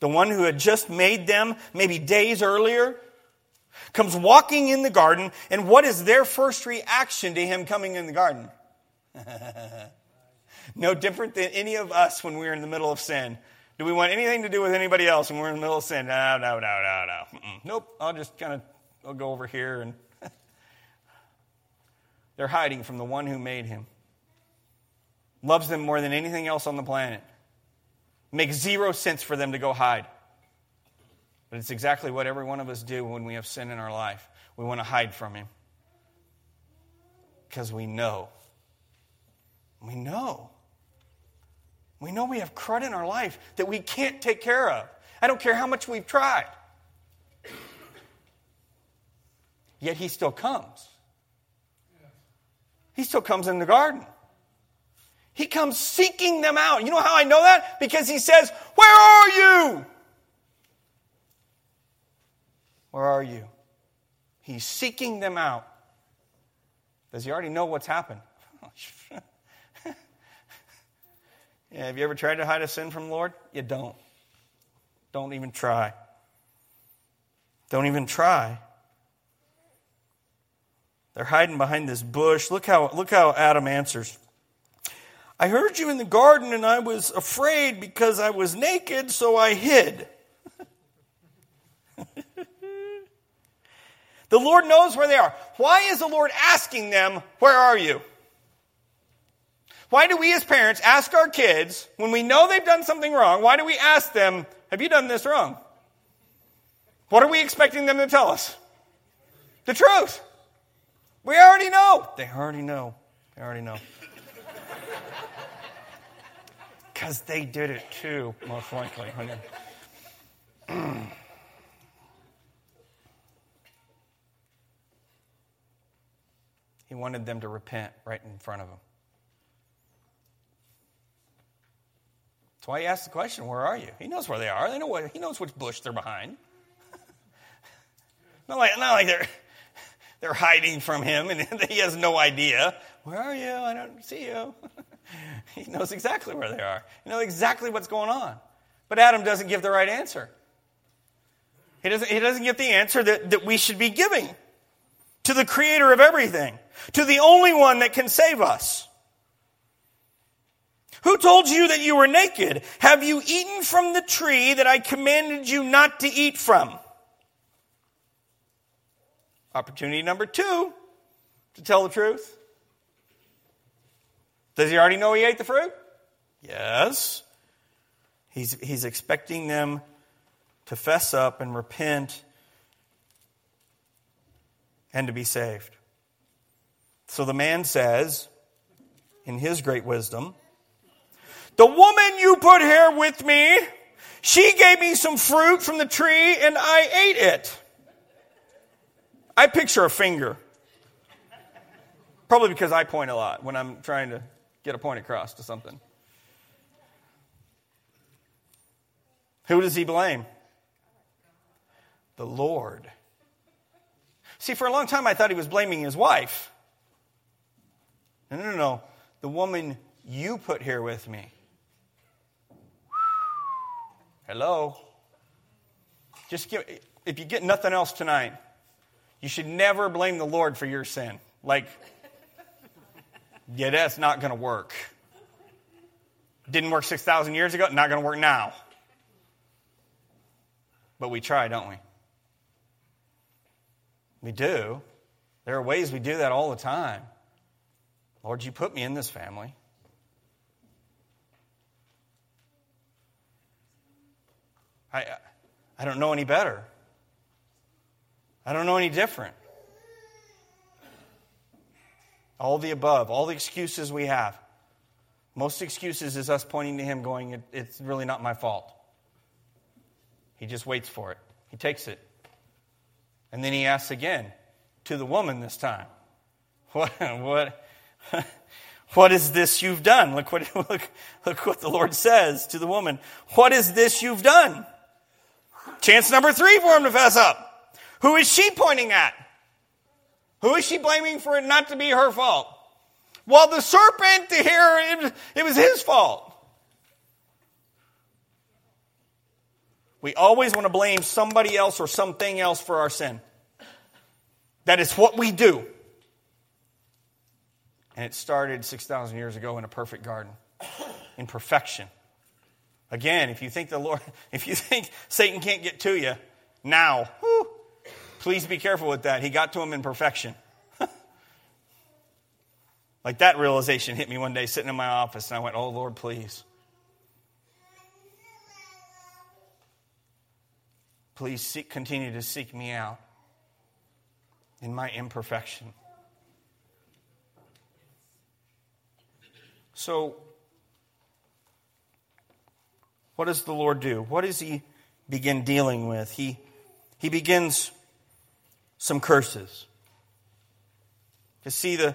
the one who had just made them maybe days earlier, comes walking in the garden, and what is their first reaction to him coming in the garden? no different than any of us when we're in the middle of sin. Do we want anything to do with anybody else when we're in the middle of sin? No, no, no, no, no. Mm-mm. Nope, I'll just kind of I'll go over here and they're hiding from the one who made him. Loves them more than anything else on the planet. Makes zero sense for them to go hide. But it's exactly what every one of us do when we have sin in our life. We want to hide from Him. Because we know. We know. We know we have crud in our life that we can't take care of. I don't care how much we've tried. Yet He still comes. He still comes in the garden. He comes seeking them out. You know how I know that? Because he says, Where are you? Where are you? He's seeking them out. Does he already know what's happened? have you ever tried to hide a sin from the Lord? You don't. Don't even try. Don't even try. They're hiding behind this bush. Look how, look how Adam answers. I heard you in the garden and I was afraid because I was naked, so I hid. the Lord knows where they are. Why is the Lord asking them, Where are you? Why do we as parents ask our kids, when we know they've done something wrong, why do we ask them, Have you done this wrong? What are we expecting them to tell us? The truth. We already know. They already know. They already know. Because they did it too, most likely. he wanted them to repent right in front of him. That's why he asked the question, Where are you? He knows where they are. They know what, he knows which bush they're behind. not, like, not like they're they're hiding from him and he has no idea. Where are you? I don't see you. he knows exactly where they are. He knows exactly what's going on. But Adam doesn't give the right answer. He doesn't, he doesn't get the answer that, that we should be giving to the creator of everything, to the only one that can save us. Who told you that you were naked? Have you eaten from the tree that I commanded you not to eat from? Opportunity number two to tell the truth. Does he already know he ate the fruit? Yes. He's, he's expecting them to fess up and repent and to be saved. So the man says, in his great wisdom, The woman you put here with me, she gave me some fruit from the tree and I ate it. I picture a finger. Probably because I point a lot when I'm trying to get a point across to something. Who does he blame? The Lord. See, for a long time I thought he was blaming his wife. No, no, no. The woman you put here with me. Hello? Just give, if you get nothing else tonight, you should never blame the Lord for your sin. Like, yeah, that's not going to work. Didn't work 6,000 years ago, not going to work now. But we try, don't we? We do. There are ways we do that all the time. Lord, you put me in this family. I, I don't know any better. I don't know any different. All the above, all the excuses we have. Most excuses is us pointing to Him, going, It's really not my fault. He just waits for it, He takes it. And then He asks again, to the woman this time, What, what, what is this you've done? Look what, look, look what the Lord says to the woman. What is this you've done? Chance number three for him to fess up. Who is she pointing at? Who is she blaming for it not to be her fault? Well, the serpent to here, it was his fault. We always want to blame somebody else or something else for our sin. That is what we do. And it started 6,000 years ago in a perfect garden, in perfection. Again, if you think the Lord, if you think Satan can't get to you now, Please be careful with that. He got to him in perfection. like that realization hit me one day sitting in my office, and I went, Oh, Lord, please. Please seek, continue to seek me out in my imperfection. So, what does the Lord do? What does He begin dealing with? He, he begins some curses. To see the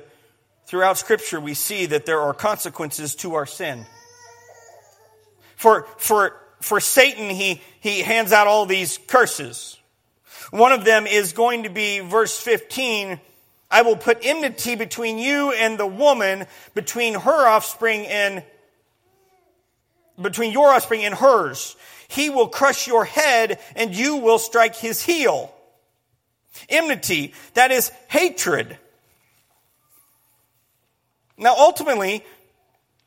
throughout scripture we see that there are consequences to our sin. For for for Satan he he hands out all these curses. One of them is going to be verse 15. I will put enmity between you and the woman, between her offspring and between your offspring and hers. He will crush your head and you will strike his heel. Enmity, that is hatred. Now ultimately,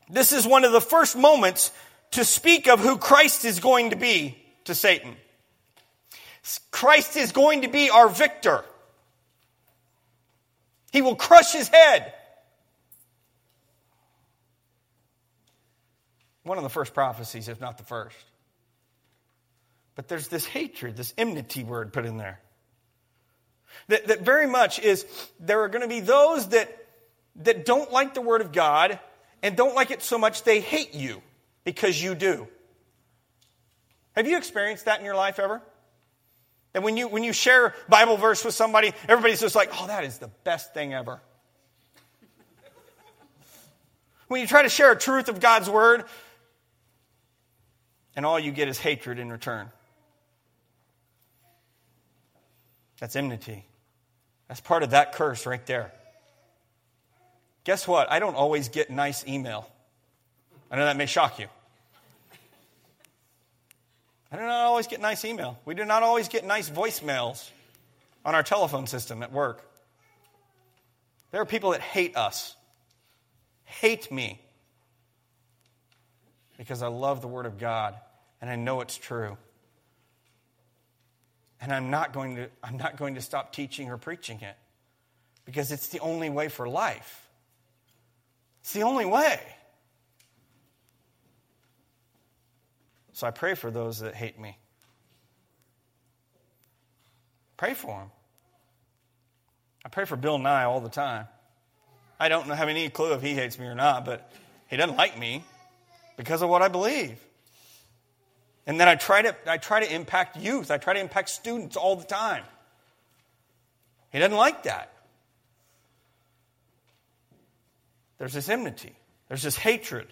this is one of the first moments to speak of who Christ is going to be to Satan. Christ is going to be our victor. He will crush his head. One of the first prophecies, if not the first. But there's this hatred, this enmity word put in there. That, that very much is there are going to be those that, that don't like the Word of God and don't like it so much they hate you because you do. Have you experienced that in your life ever? And when you, when you share Bible verse with somebody, everybody's just like, oh, that is the best thing ever. when you try to share a truth of God's word, and all you get is hatred in return. That's enmity. That's part of that curse right there. Guess what? I don't always get nice email. I know that may shock you. I do not always get nice email. We do not always get nice voicemails on our telephone system at work. There are people that hate us, hate me, because I love the Word of God and I know it's true. And I'm not going to, I'm not going to stop teaching or preaching it because it's the only way for life. It's the only way. So I pray for those that hate me. Pray for them. I pray for Bill Nye all the time. I don't have any clue if he hates me or not, but he doesn't like me because of what I believe. And then I try to I try to impact youth. I try to impact students all the time. He doesn't like that. There's this enmity. There's this hatred.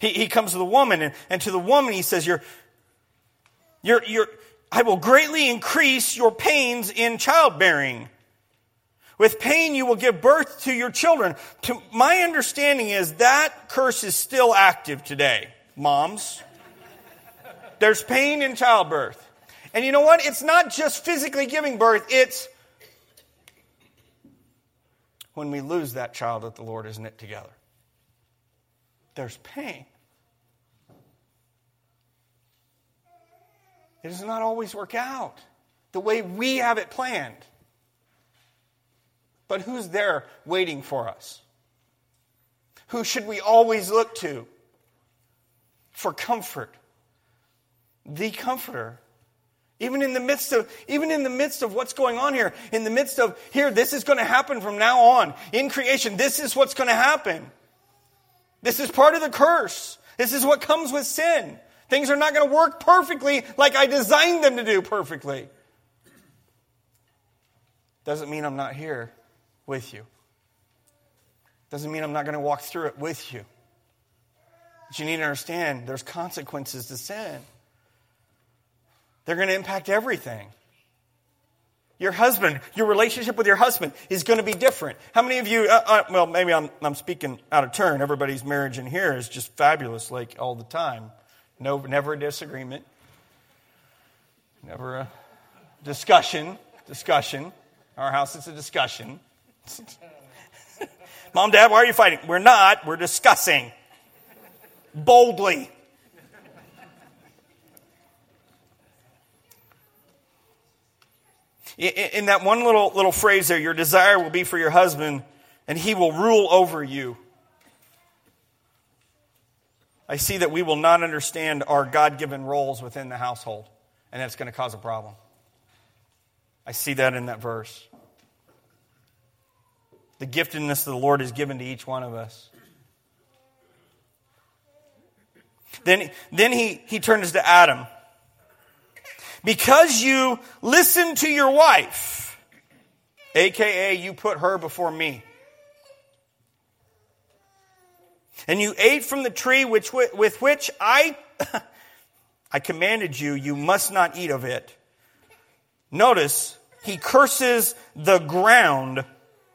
He, he comes to the woman, and, and to the woman he says, you're, you're, you're, I will greatly increase your pains in childbearing. With pain, you will give birth to your children. To my understanding is that curse is still active today, moms. There's pain in childbirth. And you know what? It's not just physically giving birth, it's when we lose that child that the Lord has knit together there's pain. It does not always work out the way we have it planned. But who's there waiting for us? Who should we always look to for comfort? The comforter. Even in the midst of even in the midst of what's going on here, in the midst of here this is going to happen from now on in creation, this is what's going to happen. This is part of the curse. This is what comes with sin. Things are not going to work perfectly like I designed them to do perfectly. Doesn't mean I'm not here with you. Doesn't mean I'm not going to walk through it with you. But you need to understand there's consequences to sin. They're going to impact everything. Your husband, your relationship with your husband is going to be different. How many of you, uh, uh, well, maybe I'm, I'm speaking out of turn. Everybody's marriage in here is just fabulous, like all the time. No, never a disagreement. Never a discussion. Discussion. Our house is a discussion. Mom, Dad, why are you fighting? We're not. We're discussing. Boldly. In that one little, little phrase there, your desire will be for your husband, and he will rule over you. I see that we will not understand our God given roles within the household, and that's going to cause a problem. I see that in that verse. The giftedness of the Lord is given to each one of us. Then, then he, he turns to Adam. Because you listened to your wife, aka you put her before me. And you ate from the tree which, with which I, I commanded you, you must not eat of it. Notice, he curses the ground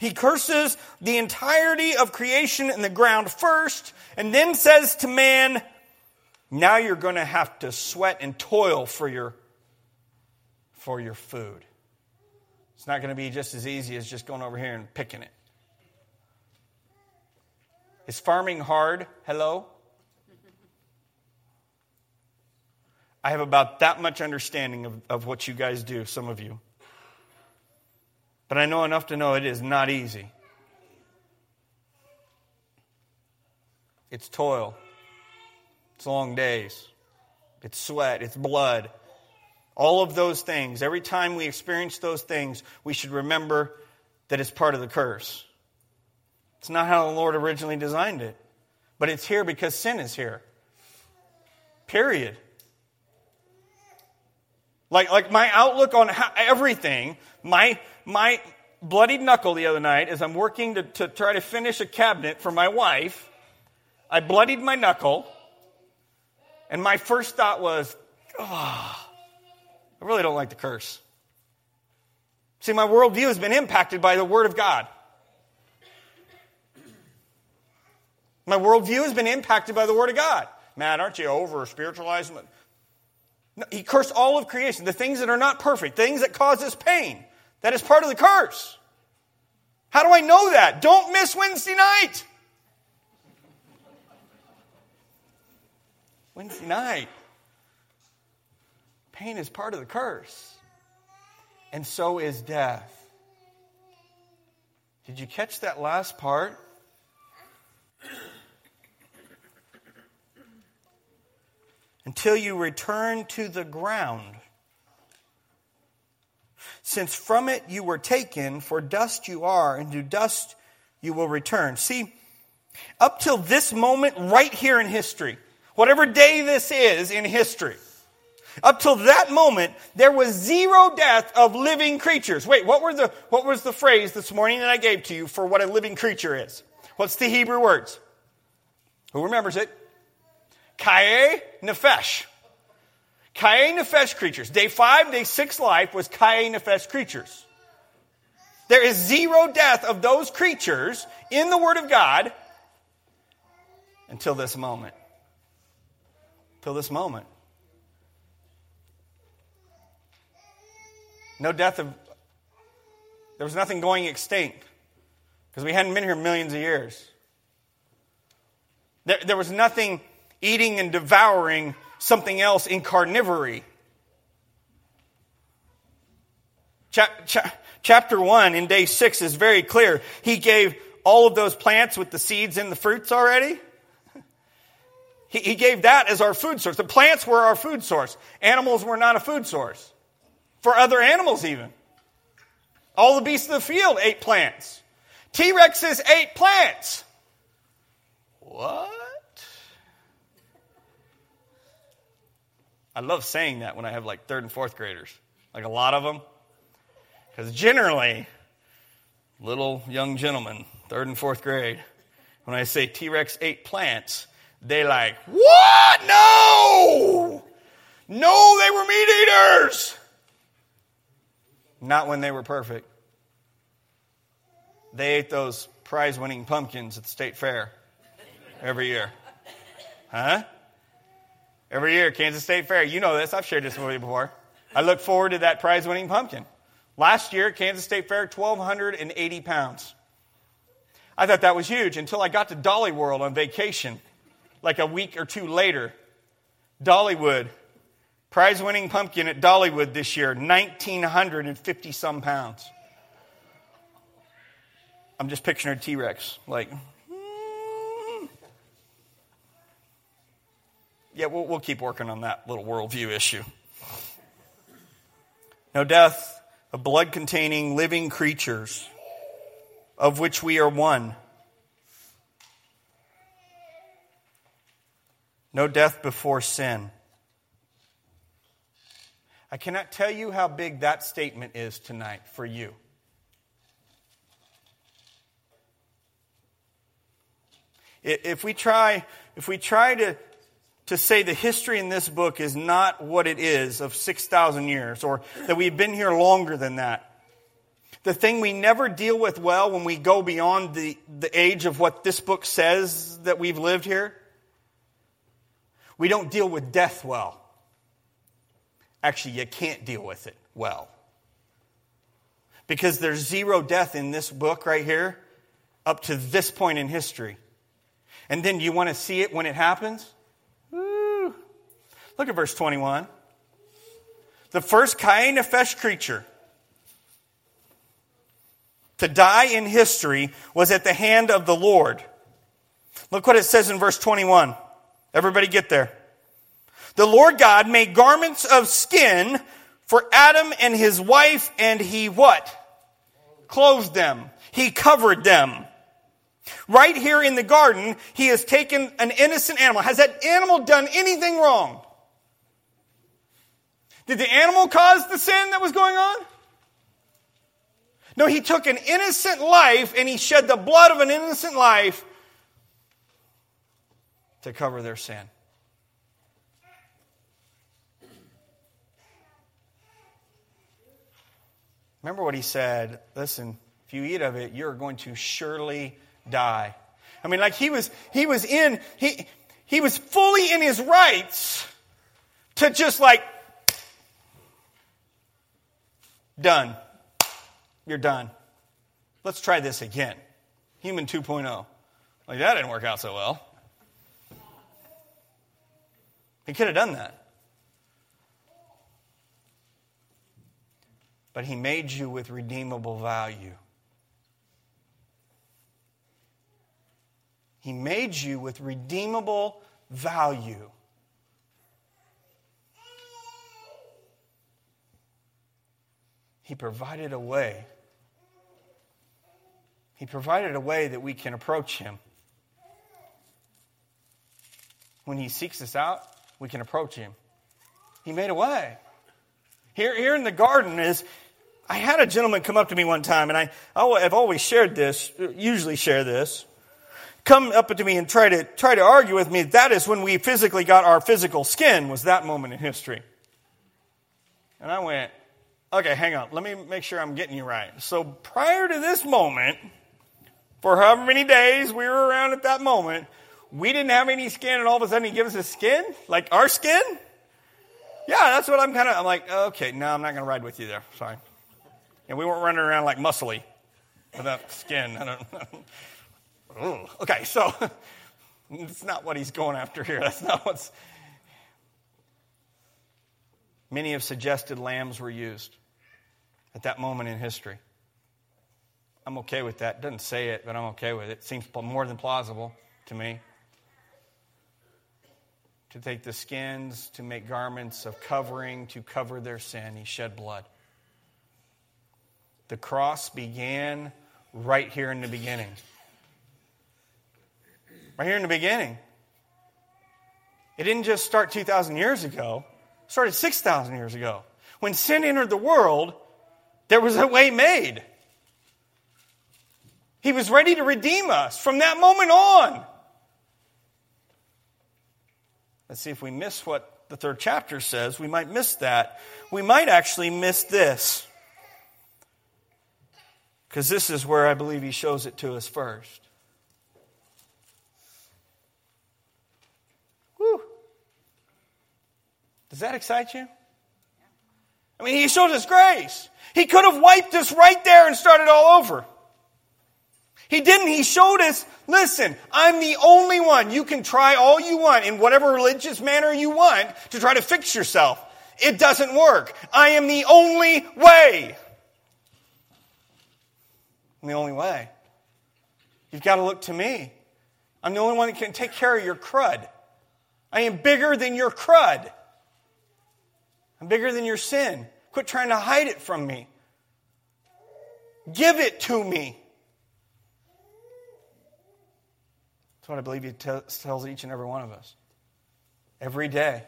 He curses the entirety of creation and the ground first, and then says to man, now you're going to have to sweat and toil for your, for your food. It's not going to be just as easy as just going over here and picking it. Is farming hard? Hello? I have about that much understanding of, of what you guys do, some of you. But I know enough to know it is not easy. It's toil. It's long days. It's sweat. It's blood. All of those things. Every time we experience those things, we should remember that it's part of the curse. It's not how the Lord originally designed it, but it's here because sin is here. Period. Like, like my outlook on how, everything, my, my bloodied knuckle the other night as I'm working to, to try to finish a cabinet for my wife, I bloodied my knuckle and my first thought was, oh, I really don't like the curse. See, my worldview has been impacted by the Word of God. My worldview has been impacted by the Word of God. Matt, aren't you over spiritualizing? He cursed all of creation, the things that are not perfect, things that cause us pain. That is part of the curse. How do I know that? Don't miss Wednesday night. Wednesday night. Pain is part of the curse, and so is death. Did you catch that last part? Until you return to the ground. Since from it you were taken, for dust you are, and to dust you will return. See, up till this moment, right here in history, whatever day this is in history. Up till that moment, there was zero death of living creatures. Wait, what, were the, what was the phrase this morning that I gave to you for what a living creature is? What's the Hebrew words? Who remembers it? Kaye Nefesh. Kaye Nefesh creatures. Day five, day six life was Kaye Nefesh creatures. There is zero death of those creatures in the Word of God until this moment till this moment. No death of, there was nothing going extinct because we hadn't been here millions of years. There, there was nothing eating and devouring something else in carnivory. chapter 1 in day 6 is very clear. He gave all of those plants with the seeds and the fruits already. He, he gave that as our food source. The plants were our food source. Animals were not a food source. For other animals, even. All the beasts of the field ate plants. T Rexes ate plants. What? I love saying that when I have like third and fourth graders, like a lot of them. Because generally, little young gentlemen, third and fourth grade, when I say T Rex ate plants, they like, what? No! No, they were meat eaters! Not when they were perfect. They ate those prize winning pumpkins at the state fair every year. Huh? Every year, Kansas State Fair. You know this. I've shared this with you before. I look forward to that prize winning pumpkin. Last year, Kansas State Fair, 1,280 pounds. I thought that was huge until I got to Dollywood on vacation like a week or two later. Dollywood, prize winning pumpkin at Dollywood this year, 1,950 some pounds. I'm just picturing a T Rex, like, yeah, we'll, we'll keep working on that little worldview issue. No death of blood containing living creatures, of which we are one. No death before sin. I cannot tell you how big that statement is tonight for you. If we try, if we try to, to say the history in this book is not what it is of 6,000 years, or that we've been here longer than that, the thing we never deal with well when we go beyond the, the age of what this book says that we've lived here, we don't deal with death well. Actually, you can't deal with it well. Because there's zero death in this book right here up to this point in history. And then you want to see it when it happens? Look at verse 21. The first Cain Nefesh creature to die in history was at the hand of the Lord. Look what it says in verse 21. Everybody get there. The Lord God made garments of skin for Adam and his wife, and he what? Clothed them. He covered them. Right here in the garden, he has taken an innocent animal. Has that animal done anything wrong? Did the animal cause the sin that was going on? No, he took an innocent life and he shed the blood of an innocent life to cover their sin. Remember what he said listen, if you eat of it, you're going to surely die. I mean, like he was, he was in, he, he was fully in his rights to just like, done. You're done. Let's try this again. Human 2.0. Like, that didn't work out so well. He could have done that. But he made you with redeemable value. He made you with redeemable value. He provided a way. He provided a way that we can approach Him. When He seeks us out, we can approach Him. He made a way. Here, here in the garden is, I had a gentleman come up to me one time, and I, I've always shared this, usually share this come up to me and try to try to argue with me that is when we physically got our physical skin was that moment in history and i went okay hang on. Let me make sure i'm getting you right. So prior to this moment for however many days we were around at that moment we didn't have any skin and all of a sudden he gives us skin? Like our skin? Yeah that's what i'm kind of i'm like okay no i'm not going to ride with you there. Sorry. And we weren't running around like muscly without skin. I don't okay, so it's not what he's going after here. That's not what's. Many have suggested lambs were used at that moment in history. I'm okay with that. Doesn't say it, but I'm okay with it. Seems more than plausible to me. To take the skins, to make garments of covering, to cover their sin. He shed blood. The cross began right here in the beginning. Right here in the beginning. It didn't just start 2,000 years ago, it started 6,000 years ago. When sin entered the world, there was a way made. He was ready to redeem us from that moment on. Let's see if we miss what the third chapter says. We might miss that. We might actually miss this. Because this is where I believe he shows it to us first. Does that excite you? I mean, he showed us grace. He could have wiped us right there and started all over. He didn't. He showed us, listen, I'm the only one. You can try all you want in whatever religious manner you want to try to fix yourself. It doesn't work. I am the only way. I'm the only way. You've got to look to me. I'm the only one that can take care of your crud. I am bigger than your crud. I'm bigger than your sin. Quit trying to hide it from me. Give it to me. That's what I believe he tells each and every one of us. Every day.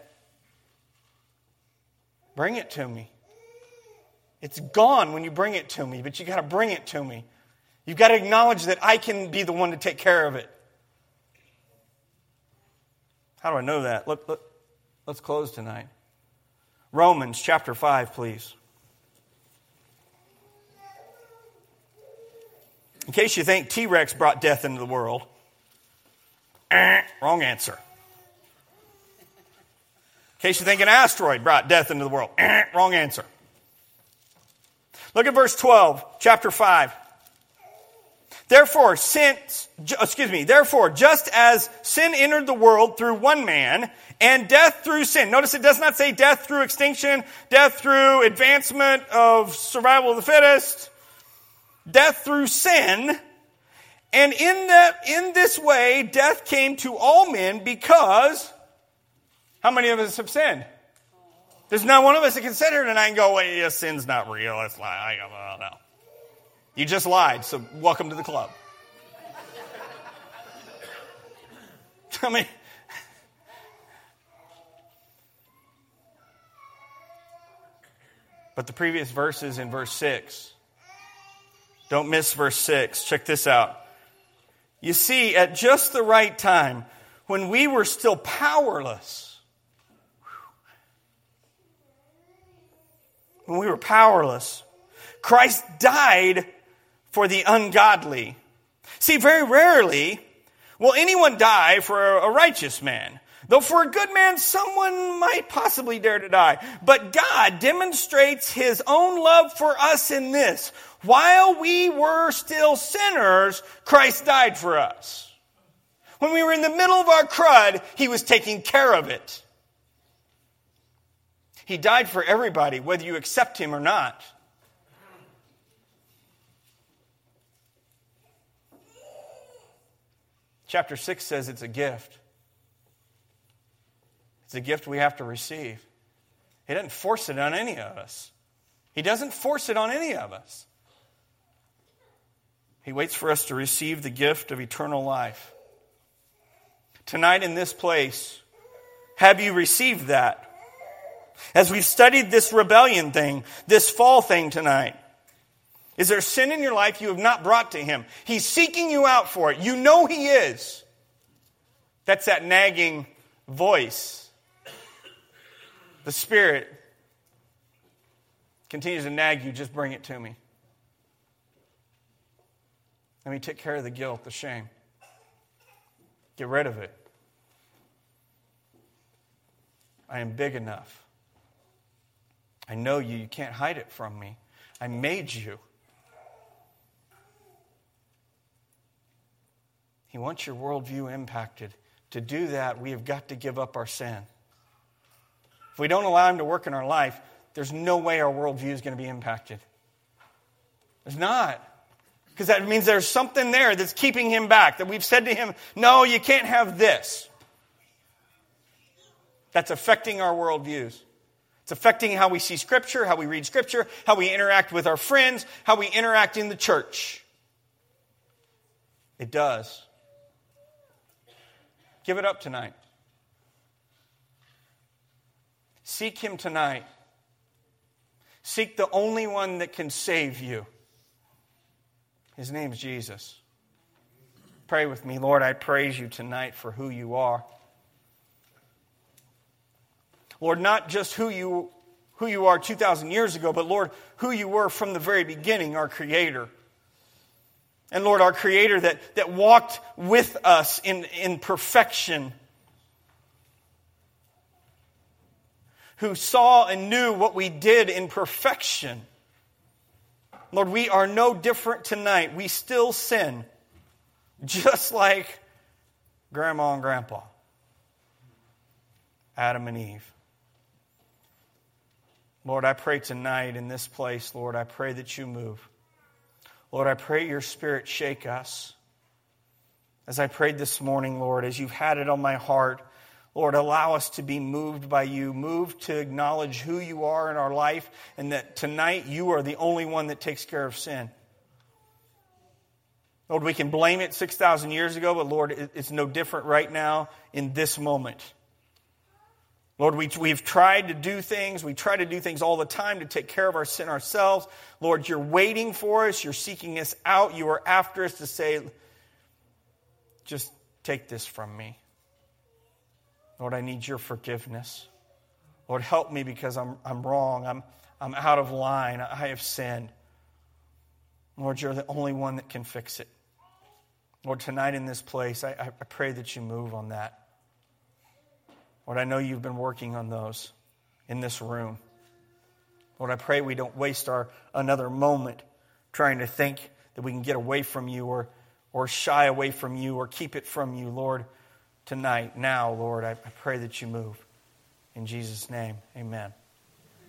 Bring it to me. It's gone when you bring it to me, but you got to bring it to me. You've got to acknowledge that I can be the one to take care of it. How do I know that? Let, let, let's close tonight. Romans chapter 5, please. In case you think T Rex brought death into the world, eh, wrong answer. In case you think an asteroid brought death into the world, eh, wrong answer. Look at verse 12, chapter 5. Therefore, since, excuse me, therefore, just as sin entered the world through one man, and death through sin. Notice it does not say death through extinction, death through advancement of survival of the fittest, death through sin. And in that, in this way, death came to all men because, how many of us have sinned? There's not one of us that can sit here tonight and go, well, yeah, sin's not real. It's like, I don't know. You just lied, so welcome to the club. I mean, but the previous verses in verse 6. Don't miss verse 6. Check this out. You see, at just the right time, when we were still powerless, when we were powerless, Christ died for the ungodly. See, very rarely will anyone die for a righteous man. Though for a good man, someone might possibly dare to die. But God demonstrates his own love for us in this. While we were still sinners, Christ died for us. When we were in the middle of our crud, he was taking care of it. He died for everybody, whether you accept him or not. Chapter 6 says it's a gift. It's a gift we have to receive. He doesn't force it on any of us. He doesn't force it on any of us. He waits for us to receive the gift of eternal life. Tonight in this place, have you received that? As we've studied this rebellion thing, this fall thing tonight, is there sin in your life you have not brought to Him? He's seeking you out for it. You know He is. That's that nagging voice. The Spirit continues to nag you, just bring it to me. Let me take care of the guilt, the shame. Get rid of it. I am big enough. I know you. You can't hide it from me. I made you. He wants your worldview impacted. To do that, we have got to give up our sin. If we don't allow Him to work in our life, there's no way our worldview is going to be impacted. There's not. Because that means there's something there that's keeping Him back, that we've said to Him, no, you can't have this. That's affecting our worldviews. It's affecting how we see Scripture, how we read Scripture, how we interact with our friends, how we interact in the church. It does. Give it up tonight. Seek Him tonight. Seek the only one that can save you. His name is Jesus. Pray with me, Lord. I praise you tonight for who you are. Lord, not just who you, who you are 2,000 years ago, but Lord, who you were from the very beginning, our Creator. And Lord, our Creator that, that walked with us in, in perfection, who saw and knew what we did in perfection. Lord, we are no different tonight. We still sin, just like Grandma and Grandpa, Adam and Eve. Lord, I pray tonight in this place, Lord, I pray that you move. Lord, I pray your spirit shake us. As I prayed this morning, Lord, as you've had it on my heart, Lord, allow us to be moved by you, moved to acknowledge who you are in our life, and that tonight you are the only one that takes care of sin. Lord, we can blame it 6,000 years ago, but Lord, it's no different right now in this moment. Lord, we, we've tried to do things. We try to do things all the time to take care of our sin ourselves. Lord, you're waiting for us. You're seeking us out. You are after us to say, just take this from me. Lord, I need your forgiveness. Lord, help me because I'm, I'm wrong. I'm, I'm out of line. I have sinned. Lord, you're the only one that can fix it. Lord, tonight in this place, I, I pray that you move on that. Lord, I know you've been working on those in this room. Lord, I pray we don't waste our another moment trying to think that we can get away from you or, or shy away from you or keep it from you, Lord, tonight, now, Lord. I, I pray that you move. In Jesus' name, amen.